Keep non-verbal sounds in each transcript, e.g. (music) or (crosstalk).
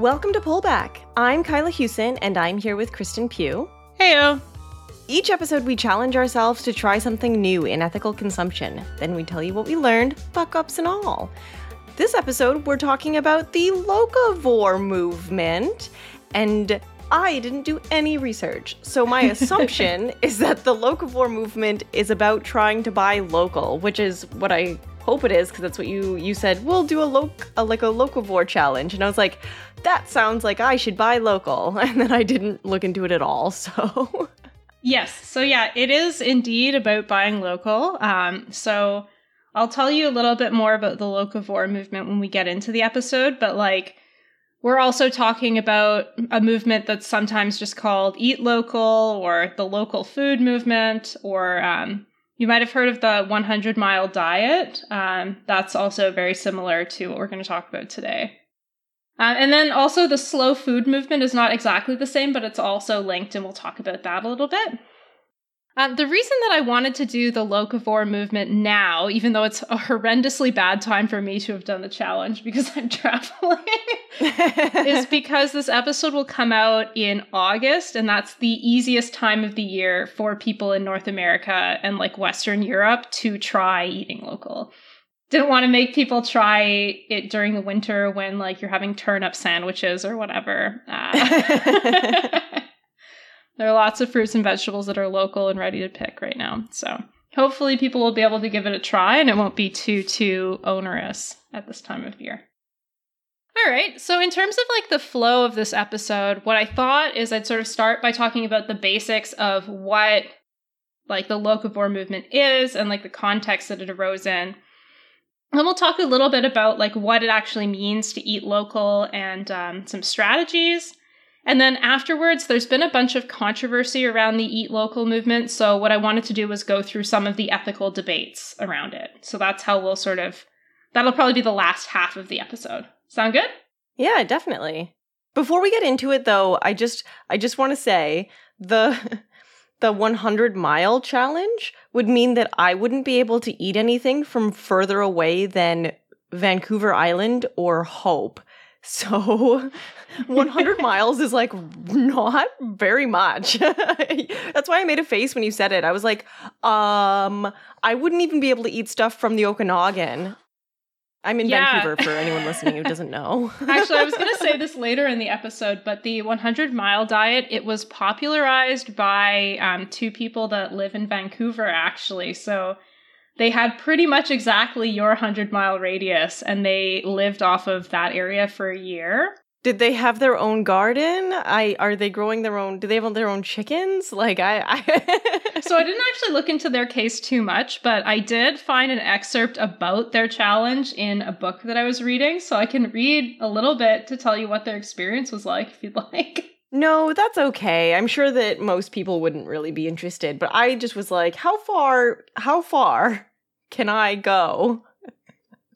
Welcome to Pullback. I'm Kyla Hewson, and I'm here with Kristen Pugh. Heyo. Each episode, we challenge ourselves to try something new in ethical consumption. Then we tell you what we learned, fuck ups and all. This episode, we're talking about the locavore movement, and I didn't do any research. So my (laughs) assumption is that the locavore movement is about trying to buy local, which is what I hope it is because that's what you you said. We'll do a loc a, like a locavore challenge, and I was like, that sounds like I should buy local, (laughs) and then I didn't look into it at all. (laughs) So Yes. So yeah, it is indeed about buying local. Um, so I'll tell you a little bit more about the locavore movement when we get into the episode, but like we're also talking about a movement that's sometimes just called Eat Local or the local food movement, or um, you might have heard of the 100 mile diet. Um, that's also very similar to what we're going to talk about today. Uh, and then also the slow food movement is not exactly the same, but it's also linked, and we'll talk about that a little bit. Um, the reason that I wanted to do the locavore movement now, even though it's a horrendously bad time for me to have done the challenge because I'm (laughs) traveling, is (laughs) because this episode will come out in August, and that's the easiest time of the year for people in North America and like Western Europe to try eating local. Didn't want to make people try it during the winter when like you're having turnip sandwiches or whatever. Uh, (laughs) there are lots of fruits and vegetables that are local and ready to pick right now. So hopefully people will be able to give it a try and it won't be too too onerous at this time of year. All right. So in terms of like the flow of this episode, what I thought is I'd sort of start by talking about the basics of what like the locavore movement is and like the context that it arose in. And we'll talk a little bit about like what it actually means to eat local and um, some strategies. And then afterwards, there's been a bunch of controversy around the Eat Local movement. So, what I wanted to do was go through some of the ethical debates around it. So, that's how we'll sort of, that'll probably be the last half of the episode. Sound good? Yeah, definitely. Before we get into it though, I just I just want to say the (laughs) the 100 mile challenge would mean that I wouldn't be able to eat anything from further away than Vancouver Island or Hope. So (laughs) 100 (laughs) miles is like not very much. (laughs) That's why I made a face when you said it. I was like, um, I wouldn't even be able to eat stuff from the Okanagan. I'm in Yeah. Vancouver for anyone listening who doesn't know. Actually, I was going to say this later in the episode, but the 100 mile diet, it was popularized by um, two people that live in Vancouver, actually. So they had pretty much exactly your 100 mile radius, and they lived off of that area for a year. Did they have their own garden? I are they growing their own? Do they have their own chickens? Like I, I (laughs) So I didn't actually look into their case too much, but I did find an excerpt about their challenge in a book that I was reading, so I can read a little bit to tell you what their experience was like (laughs) if you'd like. No, that's okay. I'm sure that most people wouldn't really be interested, but I just was like, how far how far can I go?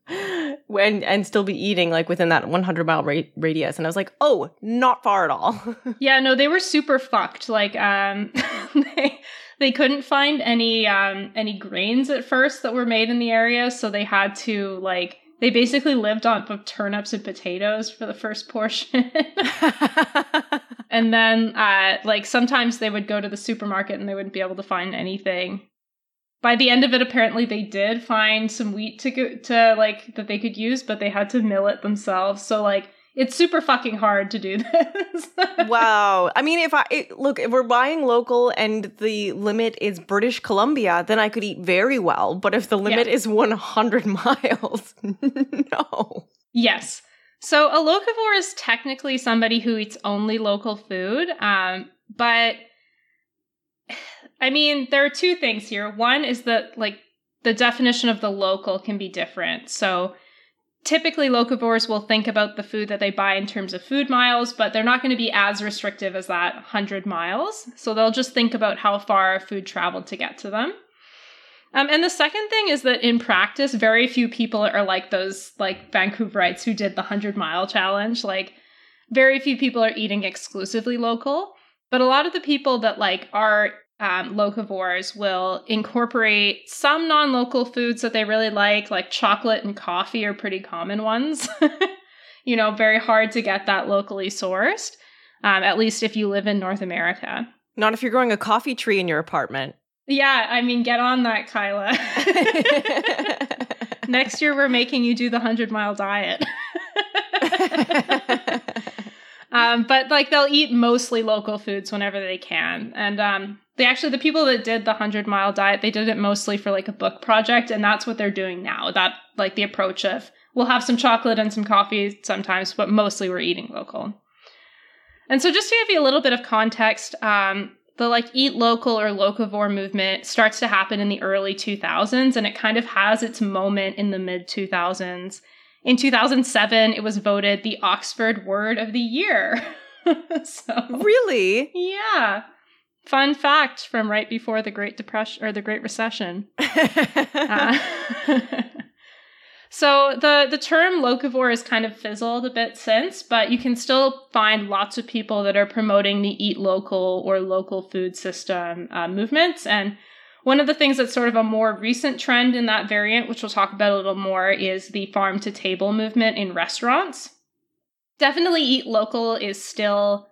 (laughs) when and still be eating like within that 100 mile ra- radius and I was like, "Oh, not far at all." (laughs) Yeah, no, they were super fucked. Like, um, (laughs) they they couldn't find any um any grains at first that were made in the area, so they had to like they basically lived off of turnips and potatoes for the first portion. and then uh like sometimes they would go to the supermarket and they wouldn't be able to find anything. By the end of it apparently they did find some wheat to go to like that they could use, but they had to mill it themselves. So like it's super fucking hard to do (laughs) this. wow. I mean, if I it, look, if we're buying local and the limit is British Columbia, then I could eat very well. But if the limit is 100 (laughs) miles, (laughs) no. Yes. So a locavore is technically somebody who eats only local food. Um, but I mean, there are two things here. One is that like the definition of the local can be different. So typically locavores will think about the food that they buy in terms of food miles, but they're not going to be as restrictive as that 100 miles. So they'll just think about how far food traveled to get to them. Um, and the second thing is that in practice, very few people are like those like Vancouverites who did the 100 mile challenge. Like, very few people are eating exclusively local. But a lot of the people that like are um, locavores will incorporate some non-local foods that they really like, like chocolate and coffee are pretty common ones (laughs) you know, very hard to get that locally sourced, um, at least if you live in North America. Not if you're growing a coffee tree in your apartment. Yeah, I mean, get on that, Kyla. (laughs) (laughs) Next year, we're making you do the 100 mile diet. um, but like they'll eat mostly local foods whenever they can. And um, they actually, the people that did the 100 mile diet, they did it mostly for like a book project. And that's what they're doing now. That, like, the approach of we'll have some chocolate and some coffee sometimes, but mostly we're eating local. And so, just to give you a little bit of context, um, the like eat local or locavore movement starts to happen in the early 2000s and it kind of has its moment in the mid 2000s. In 2007, it was voted the Oxford Word of the Year. (laughs) so, really? Yeah. Fun fact from right before the Great Depression or the Great Recession. (laughs) uh, (laughs) so the the term locavore has kind of fizzled a bit since, but you can still find lots of people that are promoting the eat local or local food system uh, movements. And one of the things that's sort of a more recent trend in that variant, which we'll talk about a little more, is the farm to table movement in restaurants. Definitely eat local is still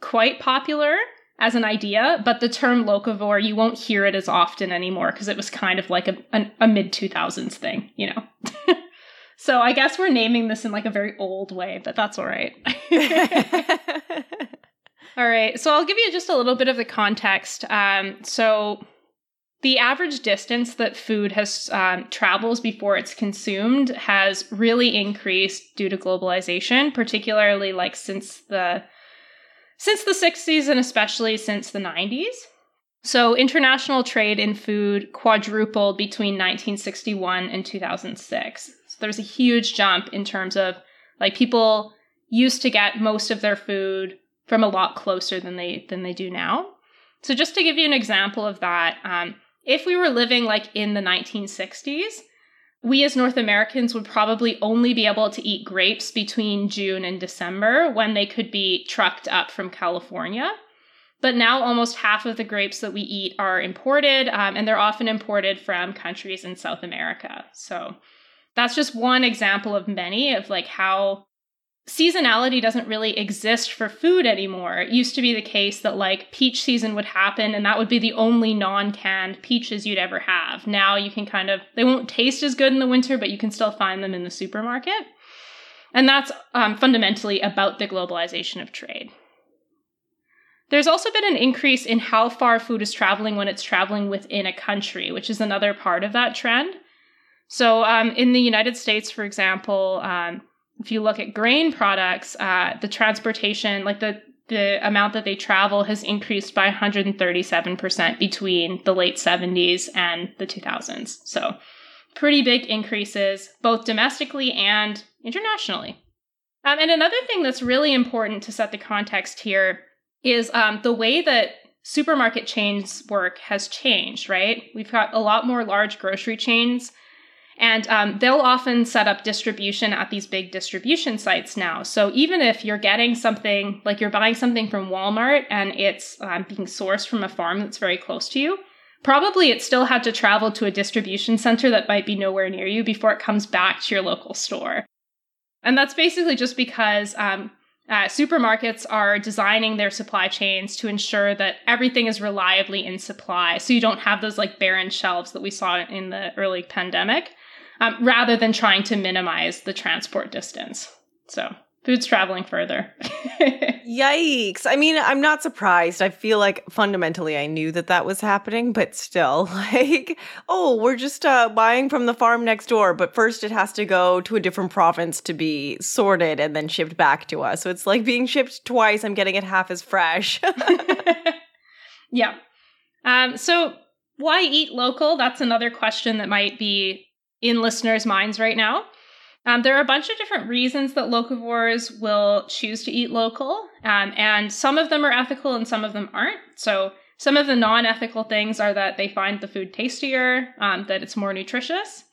quite popular as an idea, but the term locavore, you won't hear it as often anymore because it was kind of like a, a, a mid 2000s thing, you know? (laughs) so I guess we're naming this in like a very old way, but that's all right. (laughs) (laughs) all right. So I'll give you just a little bit of the context. Um, so the average distance that food has um, travels before it's consumed has really increased due to globalization, particularly like since the since the 60s and especially since the 90s. So, international trade in food quadrupled between 1961 and 2006. So, there's a huge jump in terms of like people used to get most of their food from a lot closer than they than they do now. So, just to give you an example of that, um, if we were living like in the 1960s, we as North Americans would probably only be able to eat grapes between June and December when they could be trucked up from California. But now almost half of the grapes that we eat are imported, um, and they're often imported from countries in South America. So that's just one example of many of like how seasonality doesn't really exist for food anymore. It used to be the case that like peach season would happen and that would be the only non-canned peaches you'd ever have. Now you can kind of they won't taste as good in the winter, but you can still find them in the supermarket. And that's um, fundamentally about the globalization of trade. There's also been an increase in how far food is traveling when it's traveling within a country, which is another part of that trend. So, um, in the United States, for example, um, if you look at grain products, uh, the transportation, like the the amount that they travel, has increased by 137% between the late 70s and the 2000s. So, pretty big increases, both domestically and internationally. Um, and another thing that's really important to set the context here is um, the way that supermarket chains work has changed, right? We've got a lot more large grocery chains, and um, they'll often set up distribution at these big distribution sites now. So even if you're getting something, like you're buying something from Walmart and it's um, being sourced from a farm that's very close to you, probably it still had to travel to a distribution center that might be nowhere near you before it comes back to your local store. And that's basically just because um, uh, supermarkets are designing their supply chains to ensure that everything is reliably in supply. So you don't have those like barren shelves that we saw in the early pandemic, um, rather than trying to minimize the transport distance. So food's traveling further. (laughs) Yikes. I mean, I'm not surprised. I feel like fundamentally I knew that that was happening, but still, (laughs) like, oh, we're just uh, buying from the farm next door, but first it has to go to a different province to be sorted and then shipped back to us. So it's like being shipped twice. I'm getting it half as fresh. (laughs) yeah. Um, so why eat local? That's another question that might be in listeners' minds right now. Um, there are a bunch of different reasons that locavores will choose to eat local, um, and some of them are ethical and some of them aren't. So, some of the non ethical things are that they find the food tastier, um, that it's more nutritious.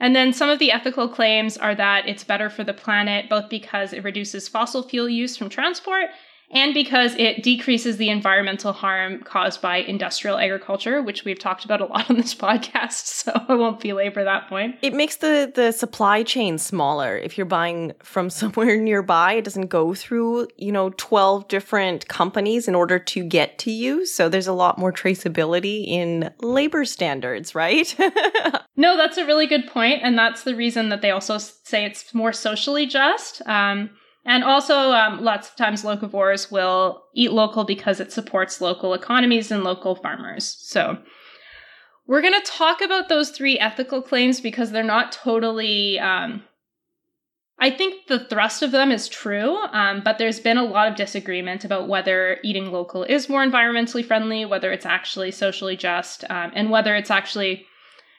And then some of the ethical claims are that it's better for the planet, both because it reduces fossil fuel use from transport and because it decreases the environmental harm caused by industrial agriculture, which we've talked about a lot on this (laughs) podcast, so I won't belabor that point. It makes the the supply chain smaller. If you're buying from (laughs) somewhere nearby, it doesn't go through, you know, 12 different companies in order to get to you, so there's a lot more traceability in labor standards, right? (laughs) no, that's a really good point, and that's the reason that they also say it's more socially just. Um, and also, um, lots of times locavores will eat local because it supports local economies and local farmers. So, we're going to talk about those three ethical claims because they're not totally. Um, I think the thrust of them is true, um, but there's been a lot of disagreement about whether eating local is more environmentally friendly, whether it's actually socially just, um, and whether it's actually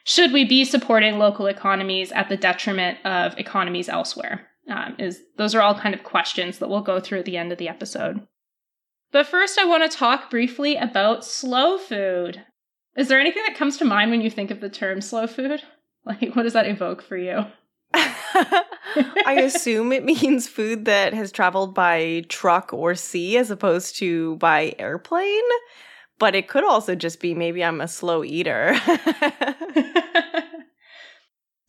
should we be supporting local economies at the detriment of economies elsewhere um, is those are all kind of questions that we'll go through at the end of the episode. But first, I want to talk briefly about slow food. Is there anything that comes to mind when you think of the term slow food? (laughs) Like, what does that evoke for you? (laughs) I assume it means food that has traveled by truck or sea as opposed to by airplane. But it could also just be maybe I'm a slow eater. (laughs)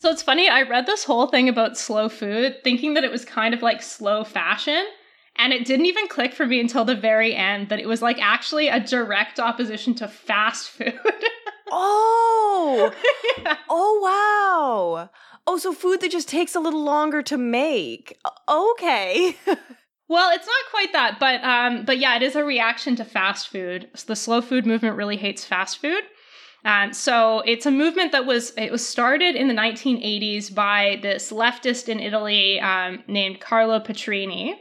So it's funny, I read this whole thing about slow food thinking that it was kind of like slow fashion. And it didn't even click for me until the very end that it was like actually a direct opposition to fast food. (laughs) oh, yeah. oh, wow. Oh, so food that just takes a little longer to make. Okay. (laughs) well, it's not quite that, but um, but yeah, it is a reaction to fast food. The slow food movement really hates fast food. Um, so it's a movement that was it was started in the 1980s by this leftist in Italy um, named Carlo Petrini.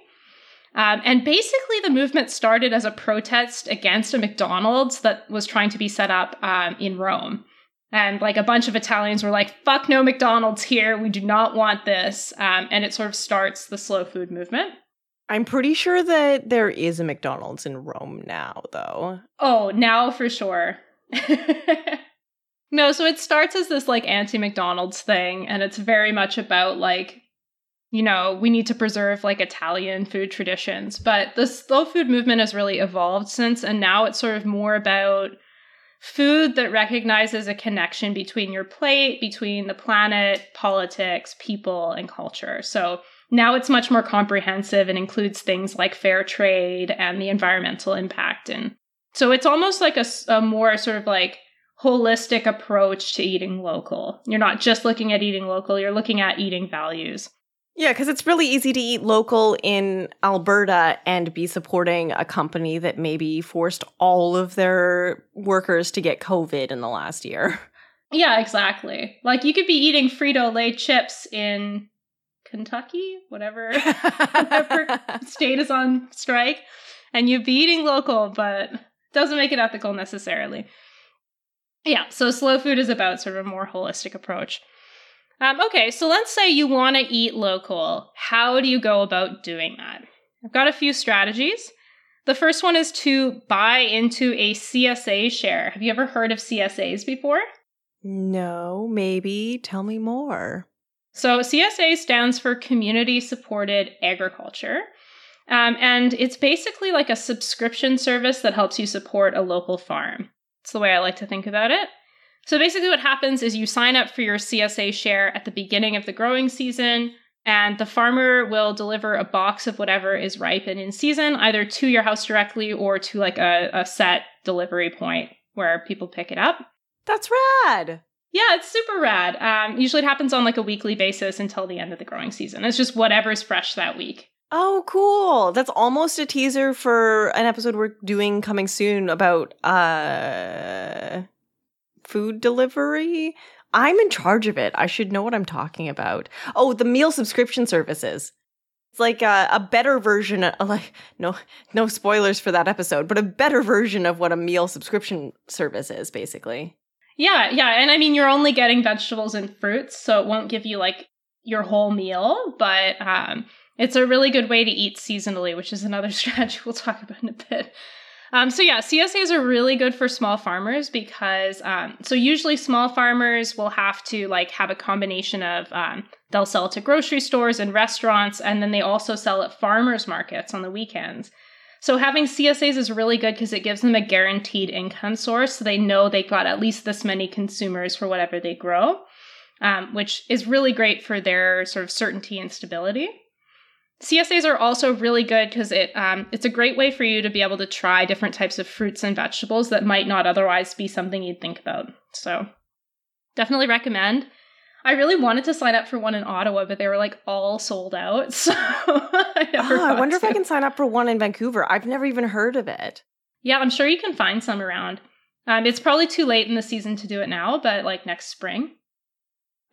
Um, and basically, the movement started as a protest against a McDonald's that was trying to be set up um, in Rome. And like a bunch of Italians were like, fuck no McDonald's here. We do not want this. Um, and it sort of starts the slow food movement. I'm pretty sure that there is a McDonald's in Rome now, though. Oh, now for sure. (laughs) no, so it starts as this like anti McDonald's thing, and it's very much about like, you know, we need to preserve like Italian food traditions. But the slow food movement has really evolved since, and now it's sort of more about food that recognizes a connection between your plate, between the planet, politics, people, and culture. So now it's much more comprehensive and includes things like fair trade and the environmental impact and so it's almost like a, a more sort of like holistic approach to eating local. You're not just looking at eating local, you're looking at eating values. Yeah, because it's really easy to eat local in Alberta and be supporting a company that maybe forced all of their workers to get COVID in the last year. (laughs) Yeah, exactly. Like you could be eating Frito Lay chips in Kentucky, whatever, (laughs) (laughs) whatever state is on strike, and you'd be eating local, but doesn't make it ethical necessarily. Yeah, so slow food is about sort of a more holistic approach. Um, okay, so let's say you want to eat local. How do you go about doing that? I've got a few strategies. The first one is to buy into a CSA share. Have you ever heard of CSAs before? No, maybe. Tell me more. So, CSA stands for Community Supported Agriculture. Um, and it's basically like a subscription service that helps you support a local farm. It's the way I like to think about it. So basically, what happens is you sign up for your CSA share at the beginning of the growing season, and the farmer will deliver a box of whatever is ripe and in season, either to your house directly or to like a, a set delivery point where people pick it up. That's rad. Yeah, it's super rad. Um, usually it happens on like a weekly basis until the end of the growing season. It's just whatever's fresh that week. Oh, cool. That's almost a teaser for an episode we're doing coming soon about uh food delivery. I'm in charge of it. I should know what I'm talking about. Oh, the meal subscription services. It's like a, a better version of (laughs) like no no spoilers for that episode, but a better version of what a meal subscription service is basically. Yeah, yeah, and I mean you're only getting vegetables and fruits, so it won't give you like your whole meal, but um it's a really good way to eat seasonally, which is another (laughs) strategy we'll talk about in a bit. Um, so yeah, CSAs are really good for small farmers because um, so usually small farmers will have to like have a combination of um, they'll sell to grocery stores and restaurants, and then they also sell at farmers markets on the weekends. So having CSAs is really good because it gives them a guaranteed income source. So they know they got at least this many consumers for whatever they grow, um, which is really great for their sort of certainty and stability. CSAs are also really good because it um, it's a great way for you to be able to try different types of fruits and vegetables that might not otherwise be something you'd think about. So definitely recommend. I really wanted to sign up for one in Ottawa, but they were like all sold out. (laughs) So I, oh, I wonder to. if I can sign up for one in Vancouver. I've never even heard of it. Yeah, I'm sure you can find some around. Um, it's probably too late in the season to do it now, but like next spring.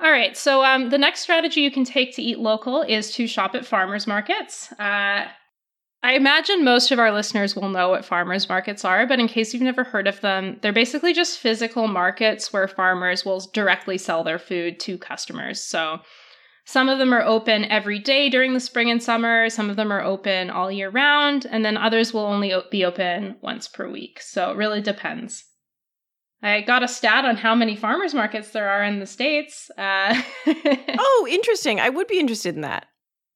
All right, so um, the next strategy you can take to eat local is to shop at farmers markets. Uh, I imagine most of our listeners will know what farmers markets are, but in case you've never heard of them, they're basically just physical markets where farmers will directly sell their food to customers. So some of them are open every day during the spring and summer, some of them are open all year round, and then others will only be open once per week. So it really depends. I got a stat on how many farmers markets there are in the States. Uh, (laughs) oh, interesting. I would be interested in that.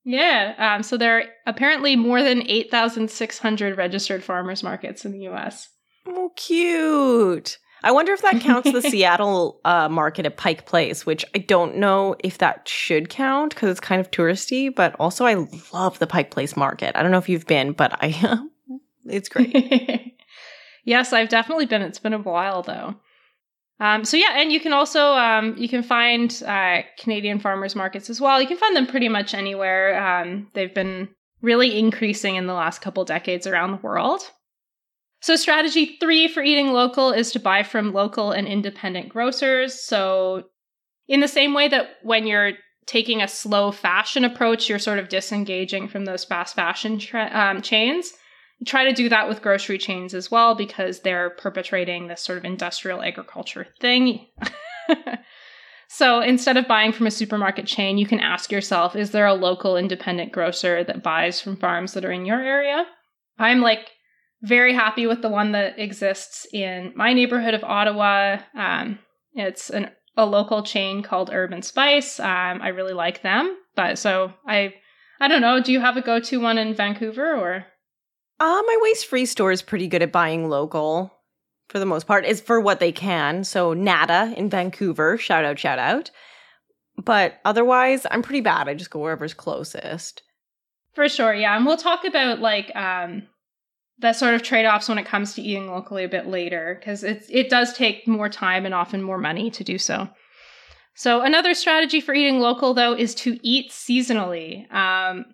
Yeah. Um, so there are apparently more than 8,600 registered farmers markets in the US. Oh, cute. I wonder if that counts the (laughs) Seattle uh, market at Pike Place, which I don't know if that should count because it's kind of touristy, but also I love the Pike Place market. I don't know if you've been, but I (laughs) it's great. Yes, I've definitely been. It's been a while though. Um, so yeah, and you can also um, you can find uh, Canadian farmers markets as well. You can find them pretty much anywhere. Um, they've been really increasing in the last couple decades around the world. So strategy three for eating local is to buy from local and independent grocers. So in the same way that when you're taking a slow fashion approach, you're sort of disengaging from those fast fashion tra- um, chains try to do that with grocery chains as well because they're perpetrating this sort of industrial agriculture thing. (laughs) so instead of buying from a supermarket chain, you can ask yourself is there a local independent grocer that buys from farms that are in your area? I'm like very happy with the one that exists in my neighborhood of Ottawa. Um, it's an, a local chain called Urban Spice. Um, I really like them, but so I I don't know. Do you have a go to one in Vancouver or? Uh, my waste free store is pretty good at buying local for the most part, is for what they can. So, Nada in Vancouver, shout out, shout out. But otherwise, I'm pretty bad. I just go wherever's closest. For sure, yeah. And we'll talk about like um the sort of trade-offs when it comes to eating locally a bit later because it it does take more time and often more money to do so. So another strategy for eating local though is to eat seasonally. Um,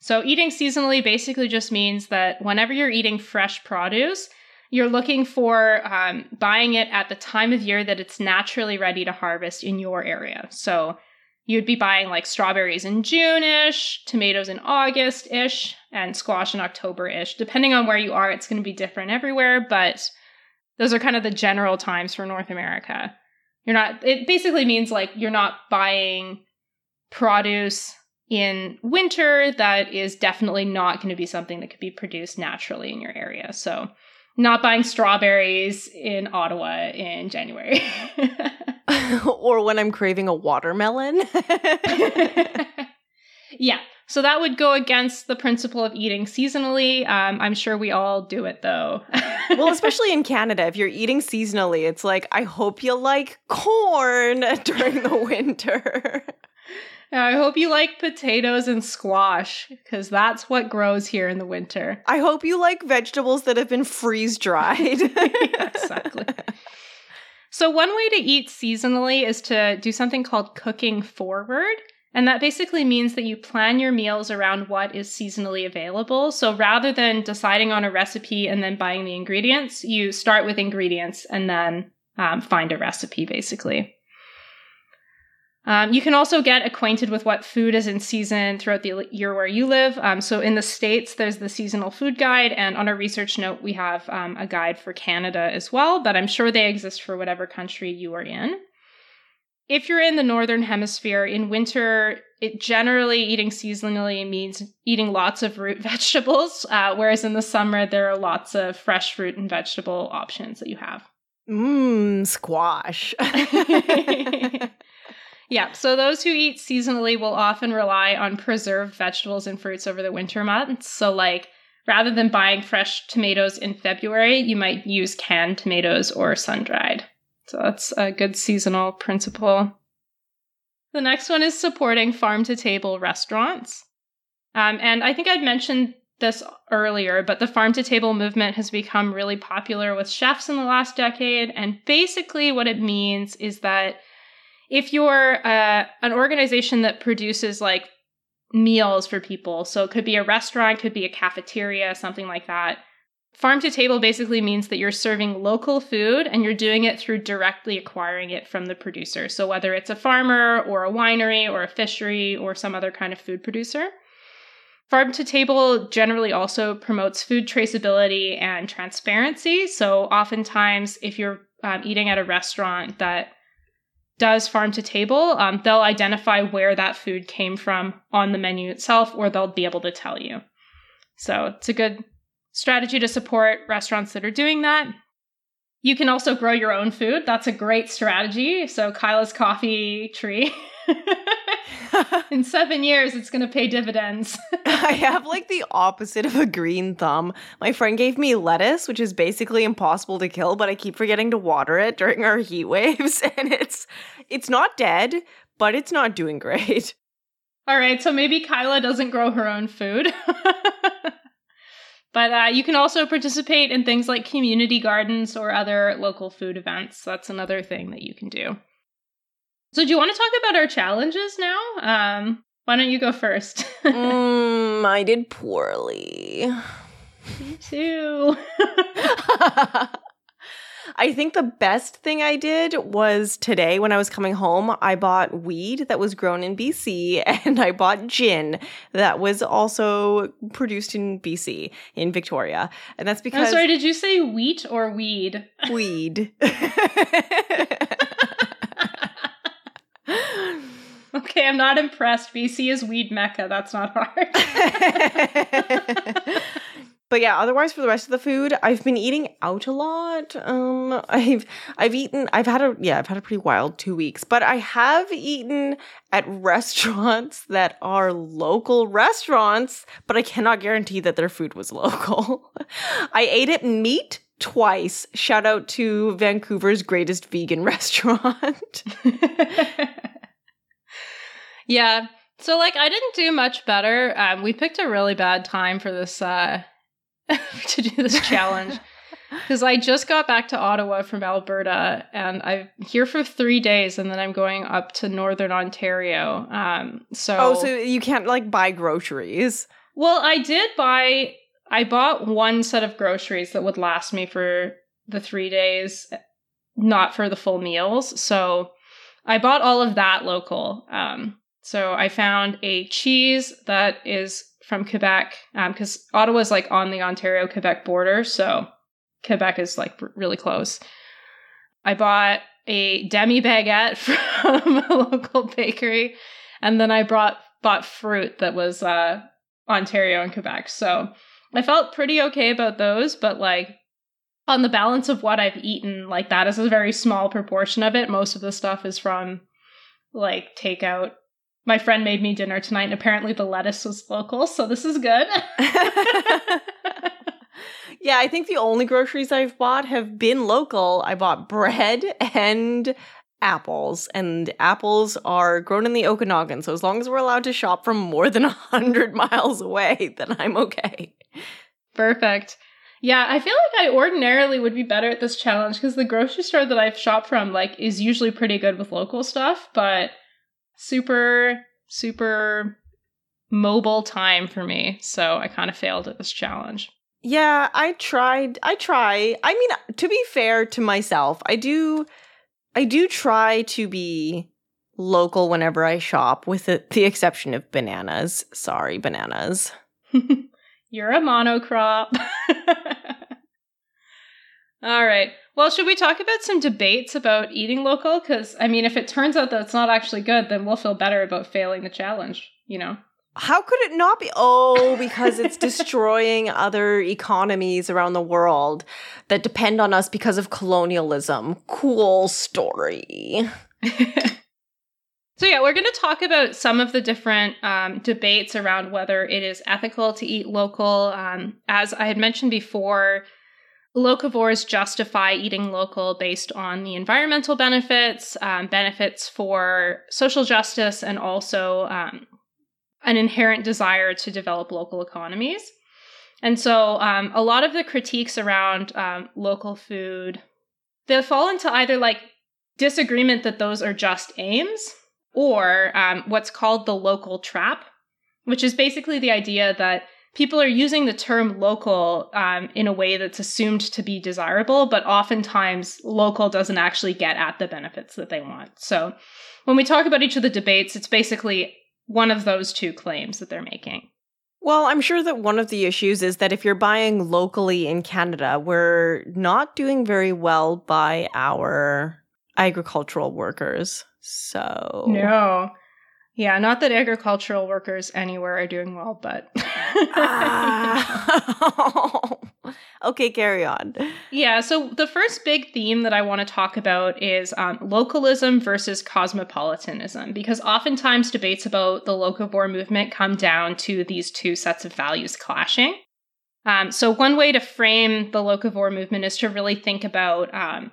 so, eating seasonally basically just means that whenever you're eating fresh produce, you're looking for um, buying it at the time of year that it's naturally ready to harvest in your area. So, you'd be buying like strawberries in June ish, tomatoes in August ish, and squash in October ish. Depending on where you are, it's going to be different everywhere, but those are kind of the general times for North America. You're not, it basically means like you're not buying produce in winter, that is definitely not going to be something that could be produced naturally in your area. So, not buying strawberries in Ottawa in January. (laughs) (laughs) or when I'm craving a watermelon. (laughs) yeah. So that would go against the principle of eating seasonally. Um, I'm sure we all do it though. well, especially in Canada, if you're eating seasonally, it's like, I hope you like corn during the winter. I hope you like potatoes and squash because that's what grows here in the winter. I hope you like vegetables that have been freeze dried. (laughs) exactly. So, one way to eat seasonally is to do something called cooking forward. And that basically means that you plan your meals around what is seasonally available. So rather than deciding on a recipe and then buying the ingredients, you start with ingredients and then um, find a recipe, basically. Um, you can also get acquainted with what food is in season throughout the year where you live. Um, so in the States, there's the seasonal food guide, and on our research note, we have um, a guide for Canada as well, but I'm sure they exist for whatever country you are in. If you're in the Northern Hemisphere, in winter, it generally eating seasonally means eating lots of root (laughs) vegetables, uh, whereas in the summer, there are lots of fresh fruit and vegetable options that you have. Mmm, squash. (laughs) (laughs) Yeah, so those who eat seasonally will often rely on preserved vegetables and fruits over the winter months. So, like rather than buying fresh tomatoes in February, you might use canned tomatoes or sun dried. So that's a good seasonal principle. The next one is supporting farm to table restaurants. Um, and I think I'd mentioned this earlier, but the farm to table movement has become really popular with chefs in the last decade. And basically, what it means is that if you're uh, an organization that produces like meals for people, so it could be a restaurant, could be a cafeteria, something like that. Farm to table basically means that you're serving local food and you're doing it through directly acquiring it from the producer. So, whether it's a farmer or a winery or a fishery or some other kind of food producer. Farm to table generally also promotes food traceability and transparency. So, oftentimes, if you're um, eating at a restaurant that does farm to table, um, they'll identify where that food came from on the menu itself, or they'll be able to tell you. So, it's a good strategy to support restaurants that are doing that. You can also grow your own food. That's a great strategy. So, Kyla's coffee tree. (laughs) (laughs) In seven years, it's going to pay dividends. (laughs) I have like the opposite of a green thumb. My friend gave me lettuce, which is basically impossible to kill, but I keep forgetting to water it during our heat waves, (laughs) and it's it's not dead, but it's not doing great. All right, so maybe Kyla doesn't grow her own food. but uh, you can also participate in things like community gardens or other local food events. That's another thing that you can do. So, do you want to talk about our challenges now? Um, why don't you go first? mm, I did (laughs) poorly. Me too. (laughs) I think the best thing I did was today when I was coming home, I bought weed that was grown in BC (laughs) and I bought gin that was also produced in BC, in Victoria. And that's because. I'm sorry, did you say wheat or weed? Weed. Okay, I'm not impressed. BC is weed mecca. That's not hard. (laughs) (laughs) but yeah, otherwise for the rest of the food, I've been eating out a lot. Um, (laughs) I've I've eaten. I've had a yeah, I've had a pretty wild two weeks. But I have eaten at restaurants that are local restaurants, but I cannot guarantee that their food was local. I ate at MeeT twice. Shout out to Vancouver's greatest vegan restaurant. Yeah. So like I didn't do much better. Um, we picked a really bad time for this uh (laughs) to do this challenge. (laughs) Because I just got back to Ottawa from Alberta and I'm here for three days and then I'm going up to Northern Ontario. Um so Oh, so you can't like buy groceries. Well, I did buy I bought one set of groceries that would last me for the three days, not for the full meals. So I bought all of that local. Um, so I found a cheese that is from Quebec because um, Ottawa's like on the Ontario Quebec border, so Quebec is like r- really close. I bought a demi baguette (laughs) from a local bakery, and then I brought bought fruit that was uh, Ontario and Quebec. So I felt pretty okay about those, but like on the balance of what I've eaten, like that is a very small proportion of it. Most of the stuff is from like takeout my friend made me dinner tonight, and apparently the lettuce was local, so this is good. (laughs) (laughs) yeah, I think the only groceries I've bought have been local. I bought bread and apples, and apples are grown in the Okanagan, so as long as we're allowed to shop from more than (laughs) 100 miles away, then I'm okay. Perfect. Yeah, I feel like I ordinarily would be better at this challenge because the grocery store that I've shopped from like is usually pretty good with local stuff, but super, super mobile time for me. So I kind of failed at this challenge. Yeah, I tried. I try. I mean, to be fair to myself, I do I do try to be local whenever I shop with the, the exception of bananas. Sorry, bananas. (laughs) You're a monocrop. (laughs) All right. Well, should we talk about some debates about eating local? Because, I mean, if it turns out that it's not actually good, then we'll feel better about failing the challenge, you know? How could it not be? Oh, because it's (laughs) destroying other economies around the world that depend on us because of colonialism. Cool story. (laughs) So, yeah, we're going to talk about some of the different um, debates around whether it is ethical to eat local. Um, as I had mentioned before, locavores justify eating local based on the environmental benefits, um, benefits for social justice, and also um, an inherent desire to develop local economies. And so, um, a lot of the critiques around um, local food they fall into either like disagreement that those are just aims or um, what's called the local trap, which is basically the idea that people are using the term local um, in a way that's assumed to be desirable, but oftentimes local doesn't actually get at the benefits that they want. So when we talk about each of the debates, it's basically one of those two claims that they're making. Well, I'm sure that one of the issues is that if you're buying locally in Canada, we're not doing very well by our agricultural workers. So No. Yeah, not that agricultural workers anywhere are doing well, but Ah. (laughs) okay, carry on. Yeah, so the first big theme that I want to talk about is um, localism versus cosmopolitanism, because oftentimes debates about the locavore movement come down to these two sets of values clashing. Um, so, one way to frame the locavore movement is to really think about um,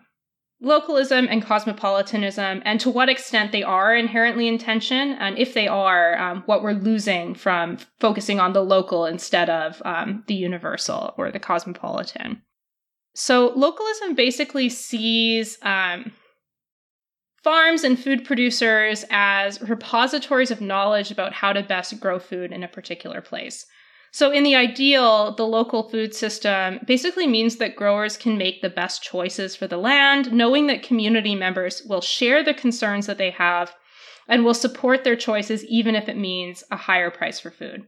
localism and cosmopolitanism and to what extent they are inherently in tension and if they are um, what we're losing from focusing on the local instead of um, the universal or the cosmopolitan. So localism basically sees um, farms and food producers as repositories of knowledge about how to best grow food in a particular place so, in the ideal, the local food system basically means that growers can make the best choices for the land, knowing that community members will share the concerns that they have and will support their choices, even if it means a higher price for food.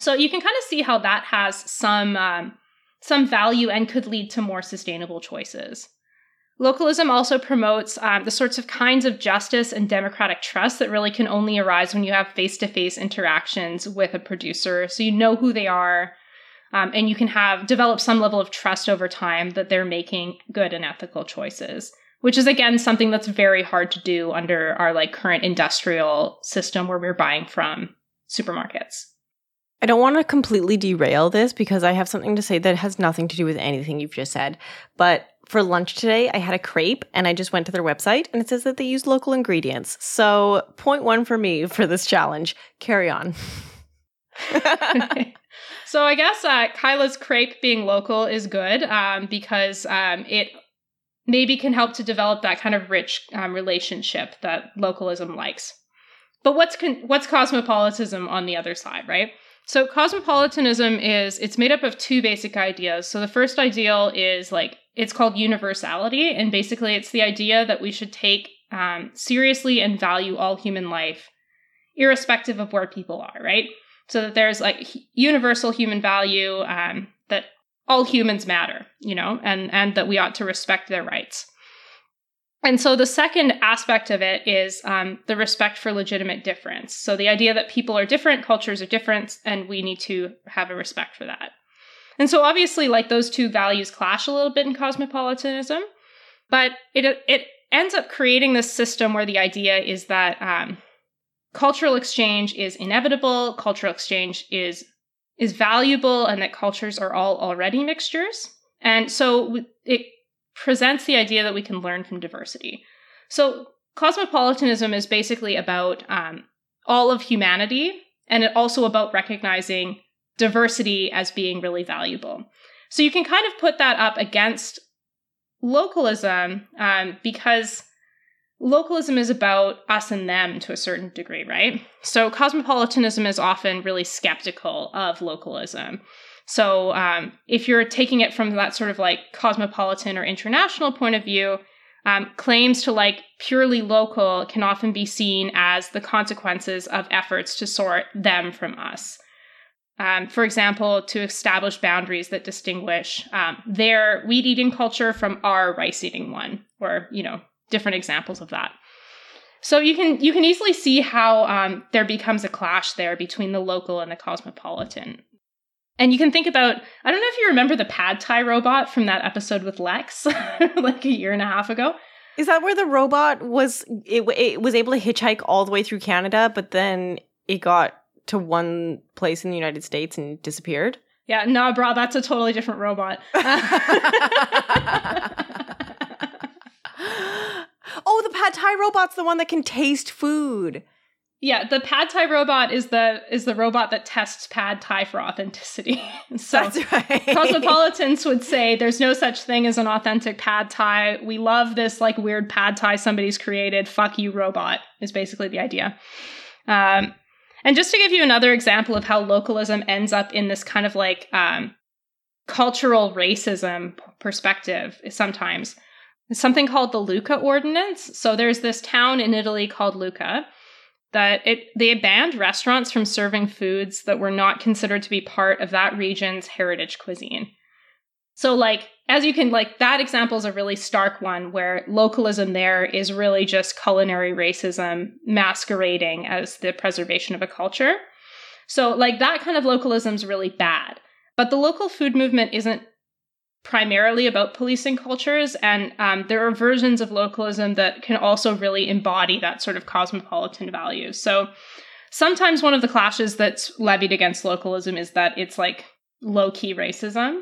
So, you can kind of see how that has some, um, some value and could lead to more sustainable choices. Localism also promotes um, the sorts of kinds of justice and democratic trust that really can only arise when you have face to face interactions with a producer. So you know who they are, um, and you can have develop some level of trust over time that they're making good and ethical choices. Which is again something that's very hard to do under our like current industrial system where we're buying from supermarkets. I don't want to completely derail this because I have something to say that has nothing to do with anything you've just said. But for lunch today, I had a crepe and I just went to their website and it says that they use local ingredients. So, point one for me for this challenge. Carry on. (laughs) so, I guess uh, Kyla's crepe being local is good um, because um, it maybe can help to develop that kind of rich um, relationship that localism likes. But what's con- what's cosmopolitanism on the other side, right? So cosmopolitanism is it's made up of two basic ideas. So the first ideal is like it's called universality, and basically it's the idea that we should take um, seriously and value all human life, irrespective of where people are, right? So that there's like universal human value um, that all humans matter, you know, and and that we ought to respect their rights. And so the second aspect of it is um, the respect for legitimate difference. So the idea that people are different, cultures are different, and we need to have a respect for that. And so obviously, like those two values clash a little bit in cosmopolitanism, but it it ends up creating this system where the idea is that um, cultural exchange is inevitable, cultural exchange is is valuable, and that cultures are all already mixtures. And so it presents the idea that we can learn from diversity. So, cosmopolitanism is basically about um, all of humanity, and it also about recognizing diversity as being really valuable. So, you can kind of put that up against localism um, because localism is about us and them to a certain degree, right? So, cosmopolitanism is often really skeptical of localism. So um, if you're taking it from that sort of like cosmopolitan or international point of view, um, claims to like purely local can often be seen as the consequences of efforts to sort them from us. Um, for example, to establish boundaries that distinguish um, their wheat eating culture from our rice eating one, or you know, different examples of that. So you can you can easily see how um, there becomes a clash there between the local and the cosmopolitan. And you can think about, I don't know if you remember the pad thai robot from that episode with Lex, (laughs) like a year and a half ago. Is that where the robot was? It, it was able to hitchhike all the way through Canada, but then it got to one place in the United States and disappeared. Yeah, no, bro, that's a totally different robot. (laughs) oh, the pad thai robot's the one that can taste food. Yeah, the pad thai robot is the is the robot that tests pad thai for authenticity. (laughs) so That's right. cosmopolitans would say there's no such thing as an authentic pad thai. We love this like weird pad thai somebody's created. Fuck you, robot. Is basically the idea. Um, and just to give you another example of how localism ends up in this kind of like um, cultural racism perspective, sometimes something called the Lucca Ordinance. So there's this town in Italy called Lucca that it they banned restaurants from serving foods that were not considered to be part of that region's heritage cuisine. So like as you can like that example is a really stark one where localism there is really just culinary racism masquerading as the preservation of a culture. So like that kind of localism is really bad. But the local food movement isn't primarily about policing cultures, and um, there are versions of localism that can also really embody that sort of cosmopolitan value. So sometimes one of the clashes that's levied against localism is that it's like low key racism.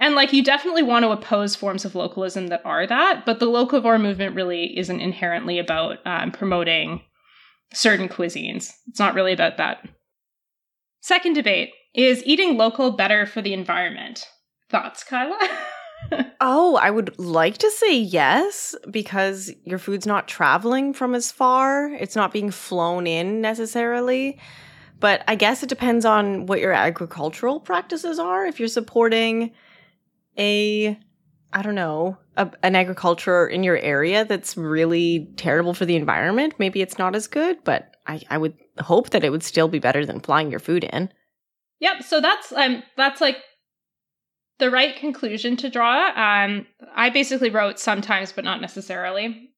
And like you definitely want to oppose forms of localism that are that, but the locavore movement really isn't inherently about um, promoting certain cuisines. It's not really about that. Second debate is eating local better for the environment? Thoughts, Kyla? (laughs) oh, I would like to say yes because your food's not traveling from as far. It's not being flown in necessarily. But I guess it depends on what your agricultural practices are. If you're supporting a, I don't know, a, an agriculture in your area that's really terrible for the environment, maybe it's not as good. But I, I would hope that it would still be better than flying your food in. Yep. So that's um that's like the right conclusion to draw. Um, I basically wrote sometimes, but not necessarily.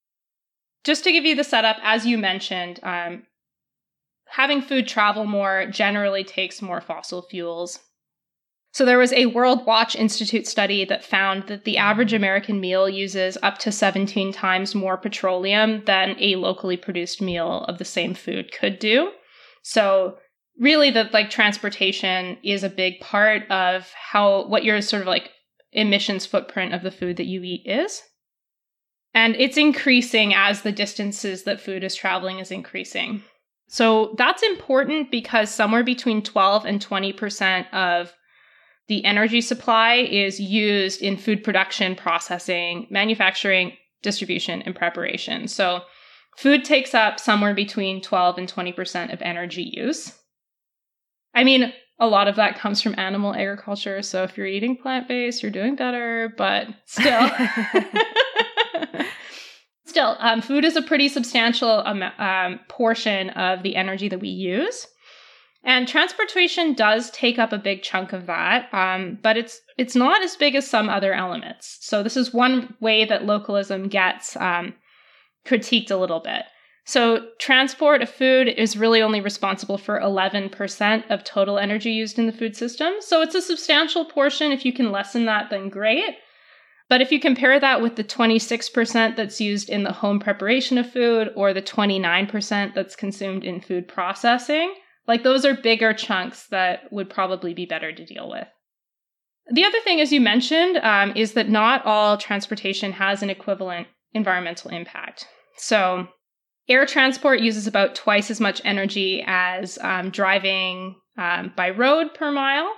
Just to give you the setup, as you mentioned, um, having food travel more generally takes more fossil fuels. So there was a Worldwatch Institute study that found that the average American meal uses up to 17 times more petroleum than a locally produced meal of the same food could do. So really that like transportation is a big part of how what your sort of like emissions footprint of the food that you eat is. And it's increasing as the distances that food is traveling is increasing. So that's important because somewhere between 12 and 20% of the energy supply is used in food production, processing, manufacturing, distribution, and preparation. So food takes up somewhere between 12 and 20% of energy use. I mean, a lot of that comes from animal agriculture. So if you're eating plant based, you're doing better, but still. (laughs) still, um, food is a pretty substantial um, um, portion of the energy that we use. And transportation does take up a big chunk of that, um, but it's it's not as big as some other elements. So this is one way that localism gets um, critiqued a little bit. So, transport of food is really only responsible for 11% of total energy used in the food system. So, it's a substantial portion. If you can lessen that, then great. But if you compare that with the 26% that's used in the home preparation of food or the 29% that's consumed in food processing, like those are bigger chunks that would probably be better to deal with. The other thing, as you mentioned, um, is that not all transportation has an equivalent environmental impact. So, Air transport uses about twice as much energy as um, driving um, by road per mile.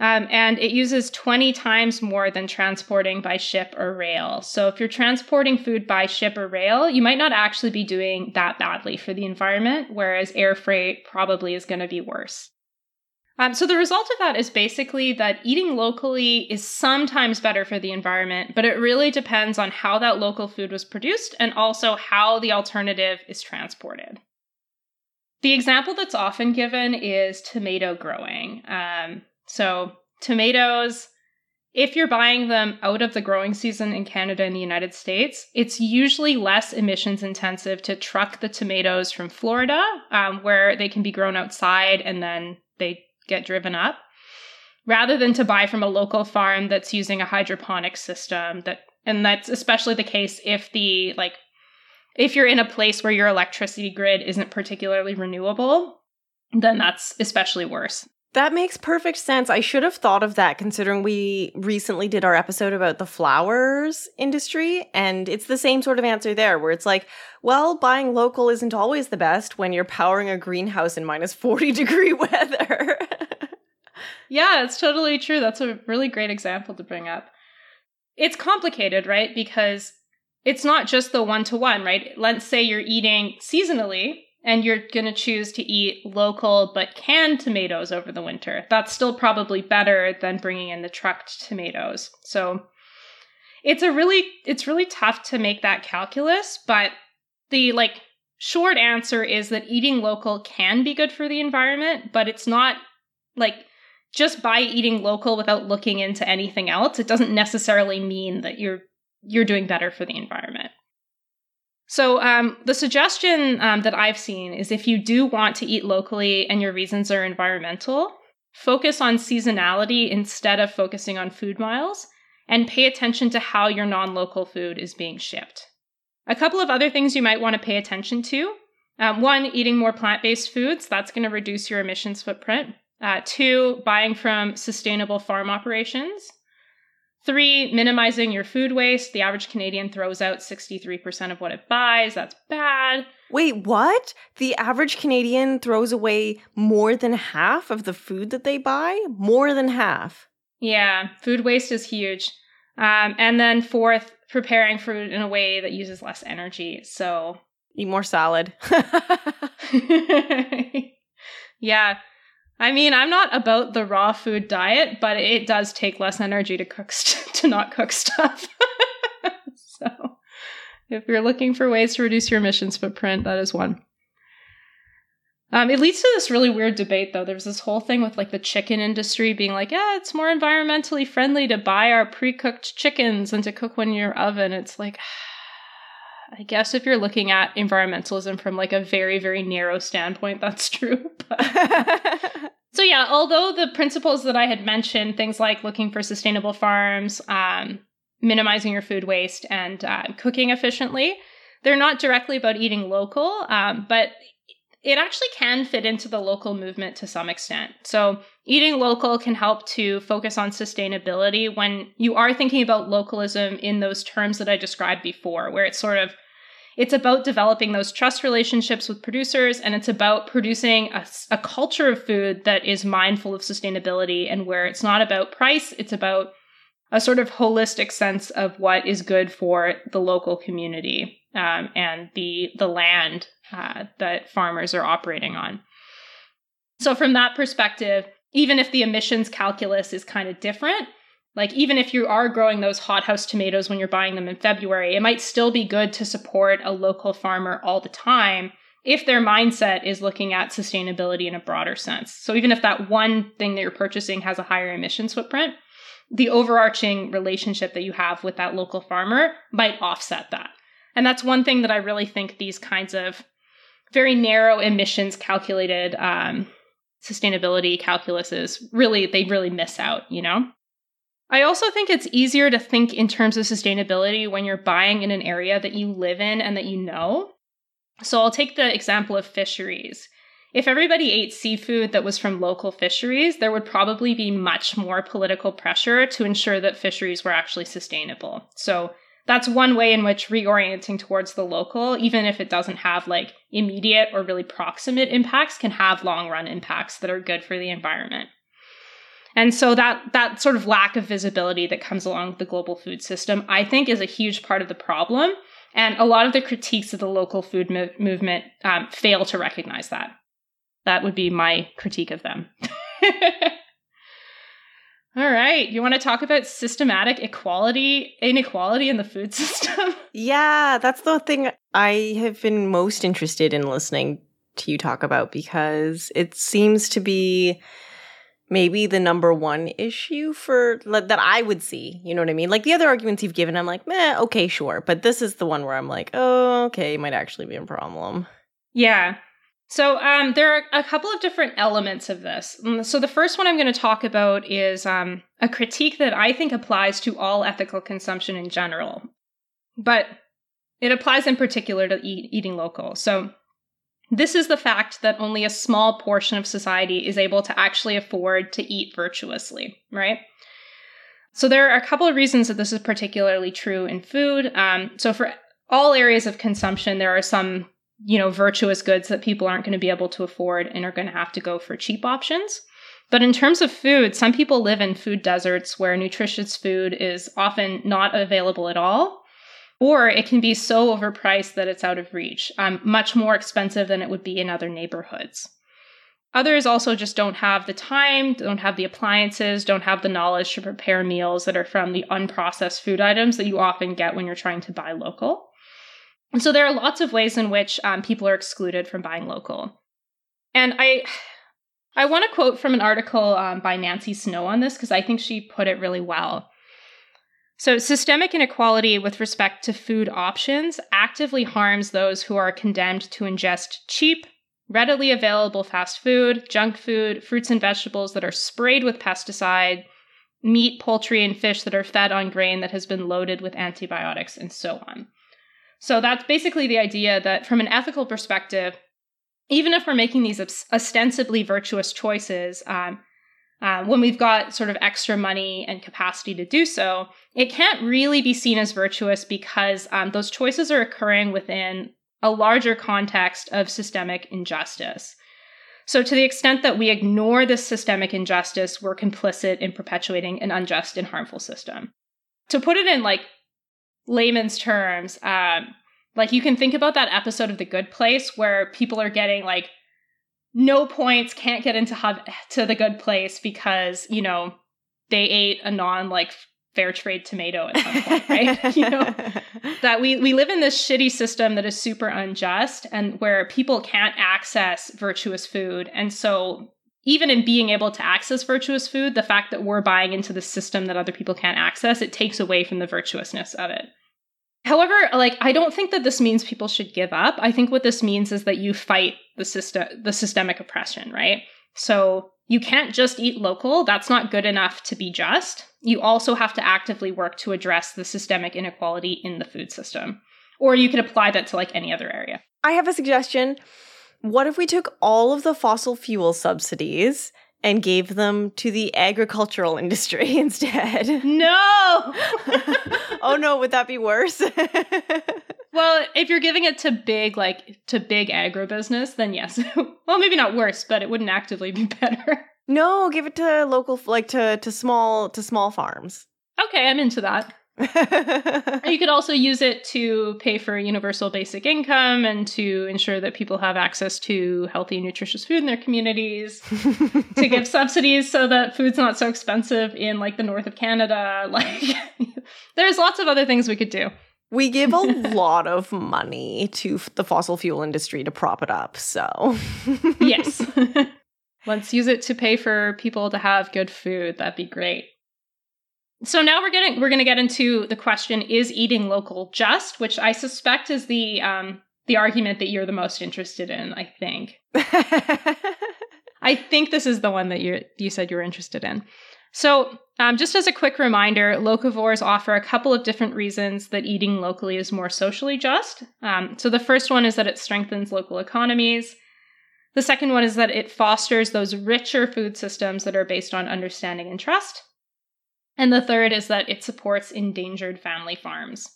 Um, and it uses 20 times more than transporting by ship or rail. So, if you're transporting food by ship or rail, you might not actually be doing that badly for the environment, whereas air freight probably is going to be worse. Um, so the result of that is basically that eating locally is sometimes better for the environment, but it really depends on how that local food was produced and also how the alternative is transported. The example that's often given is tomato growing. Um, so tomatoes, if you're buying them out of the growing season in Canada and the United States, it's usually less emissions intensive to truck the tomatoes from Florida, um, where they can be grown outside and then they get driven up rather than to buy from a local farm that's using a hydroponic system that And that's especially the case if the like if you're in a place where your electricity grid isn't particularly renewable, then that's especially worse. That makes perfect sense. I should have thought of that considering we recently did our episode about the flowers industry. And it's the same sort of answer there, where it's like, well, buying local isn't always the best when you're powering a greenhouse in minus 40 (laughs) degree weather. yeah, it's totally true. That's a really great example to bring up. It's complicated, right? Because it's not just the one to one, right? Let's say you're eating seasonally and you're going to choose to eat local but canned tomatoes over the winter. That's still probably better than bringing in the trucked tomatoes. So it's a really it's really tough to make that calculus, but the like short answer is that eating local can be good for the environment, but it's not like just by eating local without looking into anything else, it doesn't necessarily mean that you're you're doing better for the environment. So, um, the suggestion um, that I've seen is if you do want to eat locally and your reasons are environmental, focus on seasonality instead of focusing on food miles, and pay attention to how your non local food is being shipped. A couple of other things you might want to pay attention to um, one, eating more plant based foods, that's going to reduce your emissions footprint. Uh, two, buying from sustainable farm operations. Three, minimizing your food waste. The average Canadian throws out 63% of what it buys. That's bad. Wait, what? The average Canadian throws away more than half of the food that they buy? More than half. Yeah, food waste is huge. Um, and then fourth, preparing food in a way that uses less energy. So eat more salad. (laughs) (laughs) yeah. I mean, I'm not about the raw food diet, but it does take less energy to cook st- (laughs) to not cook stuff. (laughs) so, if you're looking for ways to reduce your emissions footprint, that is one. Um, it leads to this really weird debate, though. There's this whole thing with like the chicken industry being like, yeah, it's more environmentally friendly to buy our pre-cooked chickens than to cook one in your oven. It's like, I guess if you're looking at environmentalism from like a very, very narrow standpoint, that's true. (laughs) (laughs) so yeah, although the principles that I had mentioned, things like looking for sustainable farms, um, minimizing your food waste, and uh, cooking efficiently, they're not directly about eating local, um, but it actually can fit into the local movement to some extent. So, eating local can help to focus on sustainability when you are thinking about localism in those terms that I described before, where it's sort of it's about developing those trust relationships with producers, and it's about producing a, a culture of food that is mindful of sustainability and where it's not about price, it's about a sort of holistic sense of what is good for the local community um, and the the land uh, that farmers are operating on. So, from that perspective, even if the emissions calculus is kind of different, like, even if you are growing those hothouse tomatoes when you're buying them in February, it might still be good to support a local farmer all the time if their mindset is looking at sustainability in a broader sense. So, even if that one thing that you're purchasing has a higher emissions footprint, the overarching relationship that you have with that local farmer might offset that. And that's one thing that I really think these kinds of very narrow emissions calculated um, sustainability calculuses really, they really miss out, you know? I also think it's easier to think in terms of sustainability when you're buying in an area that you live in and that you know. So I'll take the example of fisheries. If everybody ate seafood that was from local fisheries, there would probably be much more political pressure to ensure that fisheries were actually sustainable. So that's one way in which reorienting towards the local, even if it doesn't have like immediate or really proximate impacts, can have long run impacts that are good for the environment. And so that that sort of lack of visibility that comes along with the global food system, I think, is a huge part of the problem. And a lot of the critiques of the local food mo- movement um, fail to recognize that. That would be my critique of them. (laughs) All right, you want to talk about systematic equality, inequality in the food (laughs) system? yeah, that's the thing I have been most interested in listening to you talk about because it seems to be maybe the number one issue for that I would see. You know what I mean? Like the other arguments you've given, I'm like, meh, okay, sure. But this is the one where I'm like, oh, okay, might actually be a problem. Yeah. So um, there are a couple of different elements of this. Mm, so the first one I'm going to talk about is um, a critique that I think applies to all ethical consumption in general, but it applies in particular to eat, eating local. So this is the fact that only a small portion of society is able to actually afford to eat virtuously, right? So there are a couple of reasons that this is particularly true in food. Um, so for all areas of consumption, there are some you know, virtuous goods that people aren't going to be able to afford and are going to have to go for cheap options. But in terms of food, some people live in food deserts where nutritious food is often not available at all, or it can be so overpriced that it's out of reach, um, much more expensive than it would be in other neighborhoods. Others also just don't have the time, don't have the appliances, don't have the knowledge to prepare meals that are from the unprocessed food items that you often get when you're trying to buy local. And so there are lots of ways in which um, people are excluded from buying local. And I, I want to quote from an article um, by Nancy Snow on this because I think she put it really well. So, systemic inequality with respect to food options actively harms those who are condemned to ingest cheap, readily available fast food, junk food, fruits and vegetables that are sprayed with pesticide, meat, poultry, and fish that are fed on grain that has been loaded with antibiotics, and so on. So that's basically the idea that from an ethical perspective, even if we're making these ostensibly virtuous choices, um, uh, when we've got sort of extra money and capacity to do so, it can't really be seen as virtuous because um, those choices are occurring within a larger context of systemic injustice. So, to the extent that we ignore this systemic injustice, we're complicit in perpetuating an unjust and harmful system. To put it in like layman's terms, um, like you can think about that episode of The Good Place where people are getting like no points, can't get into hub- to the good place because you know they ate a non like fair trade tomato at some point, (laughs) right? (laughs) you know that we we live in this shitty system that is super unjust and where people can't access virtuous food, and so even in being able to access virtuous food, the fact that we're buying into the system that other people can't access, it takes away from the virtuousness of it. However, like I don't think that this means people should give up. I think what this means is that you fight the system the systemic oppression, right? So you can't just eat local. That's not good enough to be just. You also have to actively work to address the systemic inequality in the food system. Or you could apply that to like any other area. I have a suggestion. What if we took all of the fossil fuel subsidies and gave them to the agricultural (laughs) industry instead. No! (laughs) oh no, would that be worse? (laughs) well, if you're giving it to big, like to big agribusiness, then yes. (laughs) well, maybe not worse, but it wouldn't actively be better. No, give it to local, like to to small to small farms. Okay, I'm into that. (laughs) you could also use it to pay for universal basic income and to ensure that people have access to healthy, nutritious food in their communities, to give (laughs) subsidies so that food's not so expensive in like the north of Canada. Like, there's lots of other things we could do. We give a (laughs) lot of money to the fossil fuel industry to prop it up, so. yes. (laughs) Let's use it to pay for people to have good food. That'd be great. So now we're getting we're going to get into the question: Is eating local just? Which I suspect is the um, the argument that you're the most interested in. I think. (laughs) I think this is the one that you you said you were interested in. So, um, just as a quick reminder, locavores offer a couple of different reasons that eating locally is more socially just. Um, so, the first one is that it strengthens local economies. The second one is that it fosters those richer food systems that are based on understanding and trust. And the third is that it supports endangered family farms.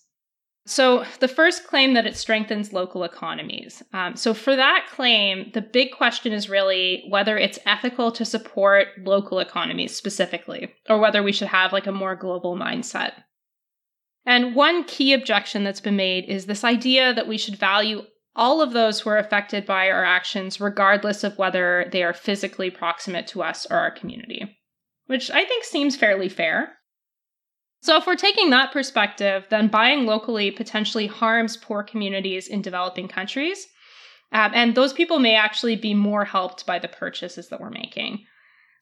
So, the first claim that it strengthens local economies. Um, so, for that claim, the big question is really whether it's ethical to support local economies specifically, or whether we should have like a more global mindset. And one key objection that's been made is this idea that we should value all of those who are affected by our actions, regardless of whether they are physically proximate to us or our community which I think seems fairly fair. So, if we're taking that perspective, then buying locally potentially harms poor communities in developing countries. Um, and those people may actually be more helped by the purchases that we're making.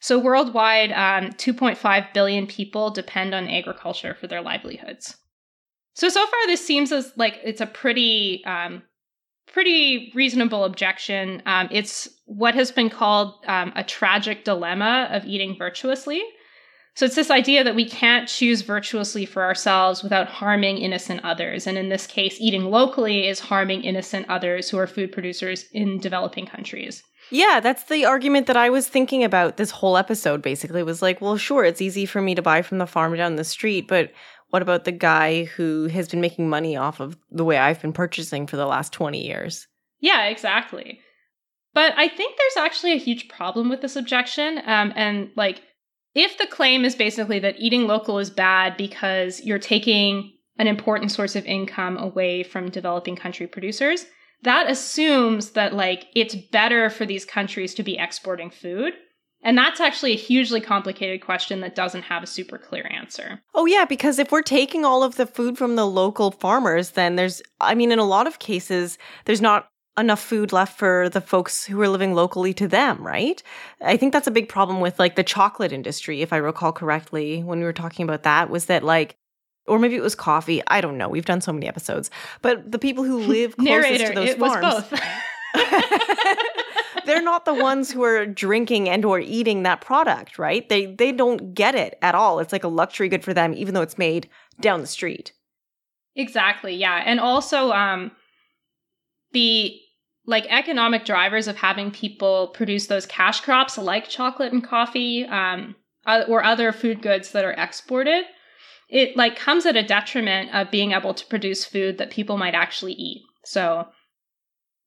So, worldwide, um, 2.5 billion people depend on agriculture for their livelihoods. So, so far, this seems as like it's a pretty um, pretty reasonable objection. Um, it's what has been called um, a tragic dilemma of eating virtuously. So it's this idea that we can't choose virtuously for ourselves without harming innocent others. And in this case, eating locally is harming innocent others who are food producers in developing countries. Yeah, that's the argument that I was thinking about this whole episode basically was like, well, sure, it's easy for me to buy from the farm down the street, but what about the guy who has been making money off of the way I've been purchasing for the last 20 years? Yeah, exactly. But I think there's actually a huge problem with this objection. Um, and like, if the claim is basically that eating local is bad because you're taking an important source of income away from developing country producers, that assumes that like it's better for these countries to be exporting food. And that's actually a hugely complicated question that doesn't have a super clear answer. Oh, yeah, because if we're taking all of the food from the local farmers, then there's, I mean, in a lot of cases, there's not enough food left for the folks who are living locally to them, right? I think that's a big problem with like the chocolate industry, if I recall correctly, when we were talking about that, was that like or maybe it was coffee. I don't know. We've done so many episodes. But the people who (laughs) live closest Narrator, to those it farms, was both. (laughs) they're not the ones who are drinking and or eating that product, right? They they don't get it at all. It's like a luxury good for them, even though it's made down the street. Exactly. Yeah, and also um, the like economic drivers of having people produce those cash crops like chocolate and coffee um, or other food goods that are exported it like comes at a detriment of being able to produce food that people might actually eat. So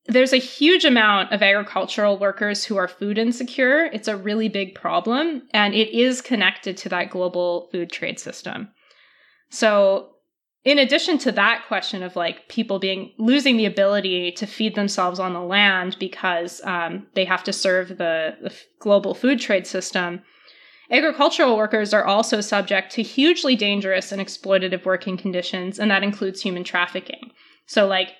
there's a huge amount of agricultural workers who are food insecure. It's a really big problem, and it is connected to that global food trade system. So, in addition to that question of like people being losing the ability to feed themselves on the land because um, they have to serve the, the global food trade system, Agricultural workers are also subject to hugely dangerous and exploitative working conditions, and that includes human trafficking. So, like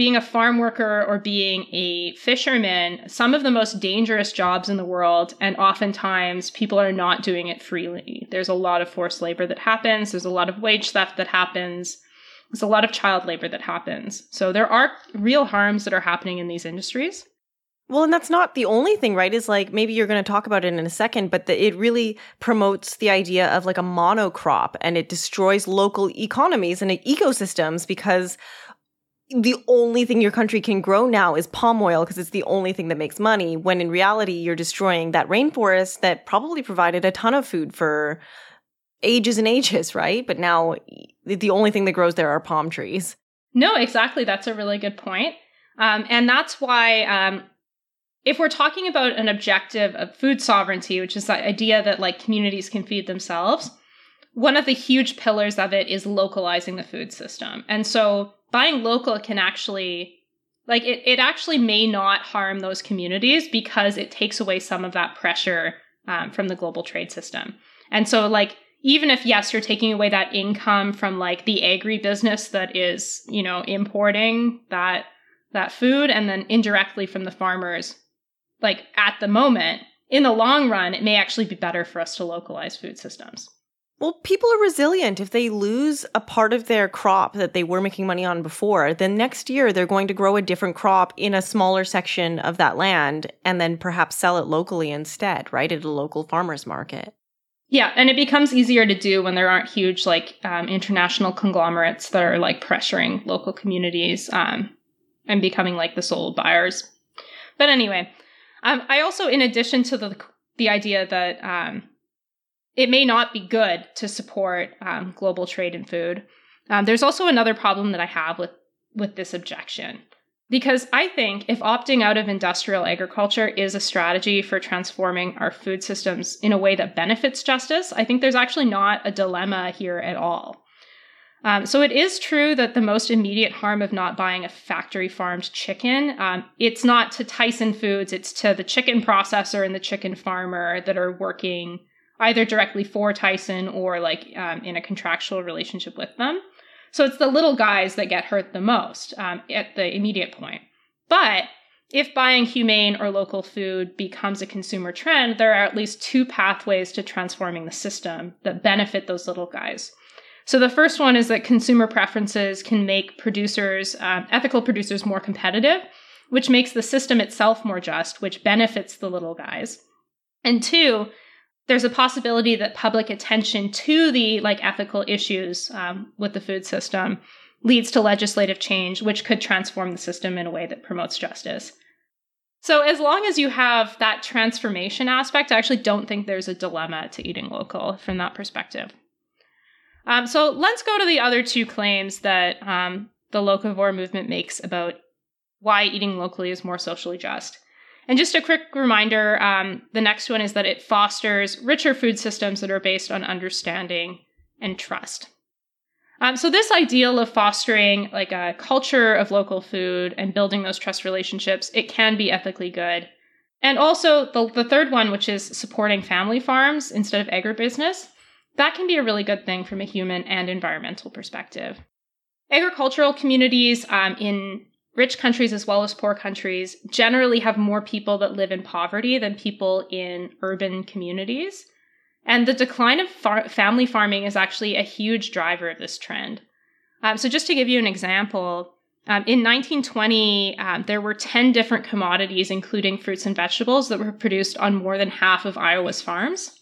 being a farm worker or being a fisherman, some of the most dangerous jobs in the world, and oftentimes people are not doing it freely. There's a lot of forced labor that happens, there's a lot of wage theft that happens, there's a lot of child labor that happens. So, there are real harms that are happening in these industries. Well, and that's not the only thing, right? Is like maybe you're going to talk about it in a second, but the, it really promotes the idea of like a monocrop and it destroys local economies and ecosystems because the only thing your country can grow now is palm oil because it's the only thing that makes money. When in reality, you're destroying that rainforest that probably provided a ton of food for ages and ages, (laughs) right? But now the only thing that grows there are palm trees. No, exactly. That's a really good point. Um, and that's why um, if we're talking about an objective of food sovereignty, which is the idea that like communities can feed themselves, one of the huge pillars of it is localizing the food system. And so buying local can actually like it, it actually may not harm those communities because it takes away some of that pressure um, from the global trade system. And so like even if yes you're taking away that income from like the agri business that is you know importing that that food and then indirectly from the farmers like at the moment, in the long run, it may actually be better for us to localize food systems. Well, people are resilient. If they lose a part of their crop that they were making money on before, then next year they're going to grow a different crop in a smaller section of that land and then perhaps sell it locally instead, right? At a local farmer's market. Yeah, and it becomes easier to do when there aren't huge, like, um, international conglomerates that are, like, pressuring local communities um, and becoming, like, the sole buyers. But anyway, um, I also, in addition to the the idea that um, it may not be good to support um, global trade in food, um, there's also another problem that I have with with this objection. Because I think if opting out of industrial agriculture is a strategy for transforming our food systems in a way that benefits justice, I think there's actually not a dilemma here at all. Um, so it is true that the most immediate harm of not buying a factory farmed chicken, um, it's not to Tyson Foods, it's to the chicken processor and the chicken farmer that are working either directly for Tyson or like um, in a contractual relationship with them. So it's the little guys that get hurt the most um, at the immediate point. But if buying humane or local food becomes a consumer trend, there are at least two pathways to transforming the system that benefit those little guys. So the first one is that consumer preferences can make producers, um, ethical producers, more competitive, which makes the system itself more just, which benefits the little guys. And two, there's a possibility that public attention to the like ethical issues um, with the food system leads to legislative change, which could transform the system in a way that promotes justice. So, as long as you have that transformation aspect, I actually don't think there's a dilemma to eating local from that perspective. Um, so, let's go to the other two claims that um, the locavore movement makes about why eating locally is more socially just. And just a quick reminder um, the next one is that it fosters richer food systems that are based on understanding and trust. Um, so this ideal of fostering like a culture of local food and building those trust relationships, it can be ethically good. And also the, the third one, which is supporting family farms instead of agribusiness, that can be a really good thing from a human and environmental perspective. Agricultural communities um, in rich countries as well as poor countries generally have more people that live in poverty than people in urban communities. And the decline of far- family farming is actually a huge driver of this trend. Um, so, just to give you an example, um, in 1920, um, there were 10 different commodities, including fruits and vegetables, that were produced on more than half of Iowa's farms.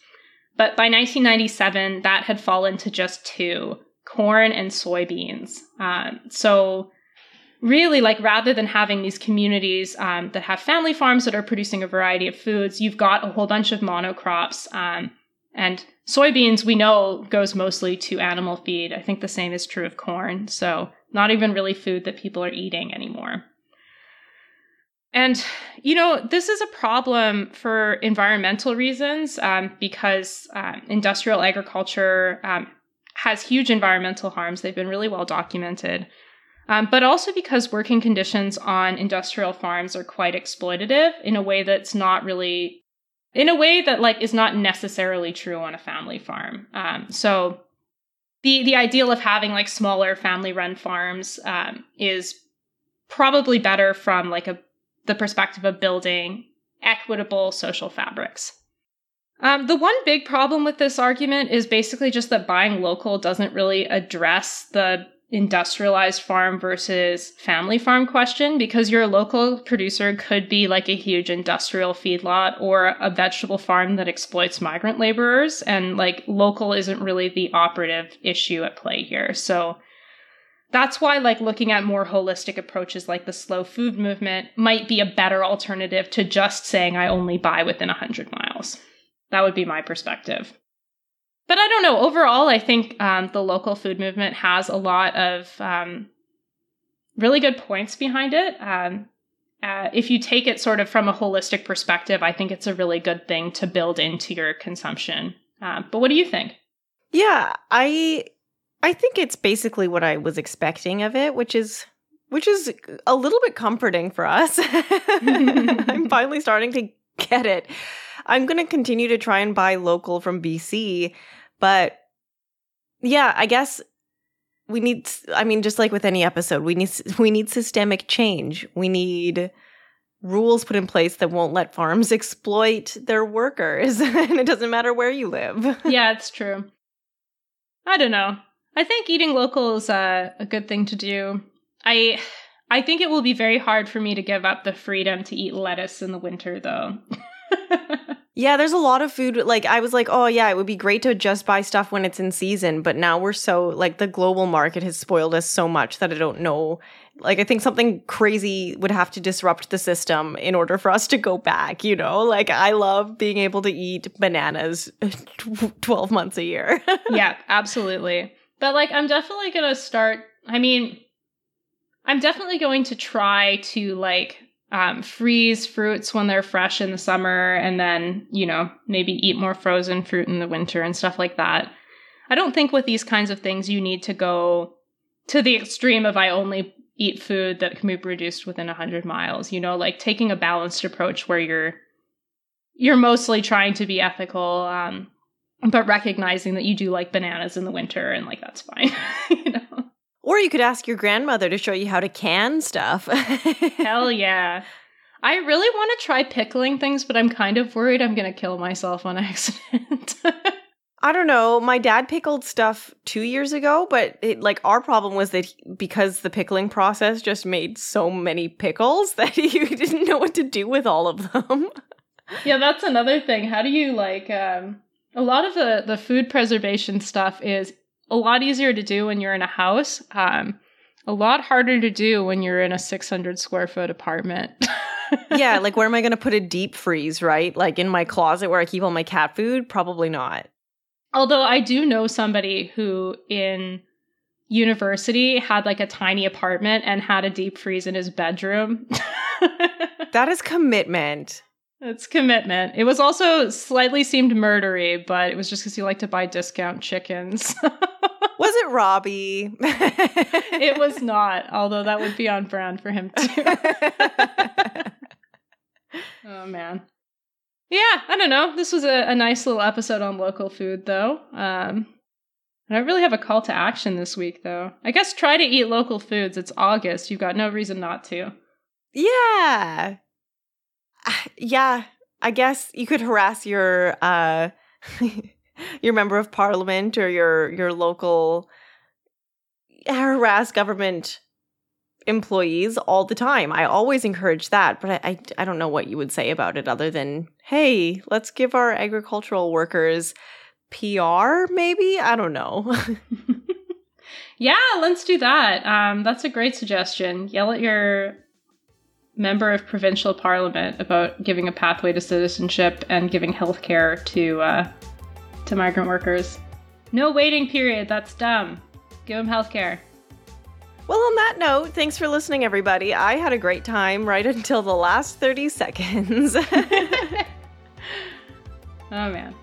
But by 1997, that had fallen to just two corn and soybeans. Um, so, really, like rather than having these communities um, that have family farms that are producing a variety of foods, you've got a whole bunch of monocrops um, and soybeans, we know, goes mostly to animal feed. I think the same is true of corn. So, not even really food that people are eating anymore. And, you know, this is a problem for environmental reasons um, because um, industrial agriculture um, has huge environmental harms. They've been really well documented. Um, but also because working conditions on industrial farms are quite exploitative in a way that's not really in a way that like is not necessarily true on a family farm. Um, so the the ideal of having like smaller family run farms um, is probably better from like a the perspective of building equitable social fabrics. Um, the one big problem with this argument is basically just that buying local doesn't really address the industrialized farm versus family farm question because your local producer could be like a huge industrial feedlot or a vegetable farm that exploits migrant laborers and like local isn't really the operative issue at play here. So that's why like looking at more holistic approaches like the slow food movement might be a better alternative to just saying i only buy within 100 miles. That would be my perspective but I don't know. Overall, I think um, the local food movement has a lot of um, really good points behind it. Um, uh, if you take it sort of from a holistic perspective, I think it's a really good thing to build into your consumption. Uh, but what do you think? Yeah, I I think it's basically what I was expecting of it, which is which is a little bit comforting for us. (laughs) I'm finally starting to get it. I'm going to continue to try and buy local from BC but yeah, I guess we need I mean just like with any episode, we need (laughs) we need systemic change. We need rules put in place that won't let farms (laughs) exploit their workers (laughs) and it doesn't matter where you live. yeah, it's true. I don't know. I think eating local is uh, a good thing to do. I I think it will be very hard for me to give up the freedom to eat lettuce in the winter though. Yeah, there's a lot of food. Like, I was like, oh, yeah, it would be great to just buy stuff when it's in season. But now we're so, like, the global market has spoiled us so much that I don't know. Like, I think something crazy would have to disrupt the system in order for us to go back, you know? Like, I love being able to eat bananas (laughs) 12 months a year. (laughs) yeah, absolutely. But, like, I'm definitely going to start. I mean, I'm definitely going to try to, like, um, freeze fruits when they're fresh in the summer and then, you know, maybe eat more frozen fruit in the winter and stuff like that. I don't think with these kinds of things you need to go to the extreme of I only eat food that can be produced within 100 miles, you know, like taking a balanced approach where you're you're mostly trying to be ethical um, but recognizing that you do like bananas in the winter and like that's fine, (laughs) you know. Or you could ask your grandmother to show you how to can stuff. (laughs) Hell yeah. I really want to try pickling things, but I'm kind of worried I'm going to kill myself on (laughs) accident. I don't know. My dad pickled stuff two years ago, but it, like our problem was that he, because the pickling process just made so many pickles (laughs) that you didn't know what to do with all of them. yeah, that's another thing. How do you like? Um, a lot of the the food preservation stuff is a lot easier to do when you're in a house. Um, a lot harder to do when you're in a 600 square foot apartment. (laughs) yeah, like where am I going to put a deep freeze, right? Like in my closet where I keep all my cat food? Probably not. Although I do know somebody who in university had like a tiny apartment and had a deep freeze in his bedroom. (laughs) that is commitment. It's commitment. It was also slightly seemed murdery, but it was just because he liked to buy discount chickens. (laughs) was it Robbie? it was not, although that would be on brand for him too. (laughs) oh man. Yeah, I don't know. This was a, a nice little episode on local food, though. Um, I don't really have a call to action this week, though. I guess try to eat local foods. It's August. You've got no reason not to. Yeah. (sighs) Yeah. I guess you could harass your uh (laughs) your member of parliament or your your local harass government employees all the time. I always encourage that, but I, I, I don't know what you would say about it other than, hey, let's give our agricultural workers PR, maybe? I don't know. (laughs) (laughs) yeah, let's do that. Um, that's a great suggestion. Yell at your member of provincial parliament about giving a pathway to citizenship and giving health care to uh, to migrant workers. No waiting period. That's dumb. Give them health care. Well, on that note, thanks for listening, everybody. I had a great time right (laughs) until the last 30 seconds. (laughs) (laughs) oh, man.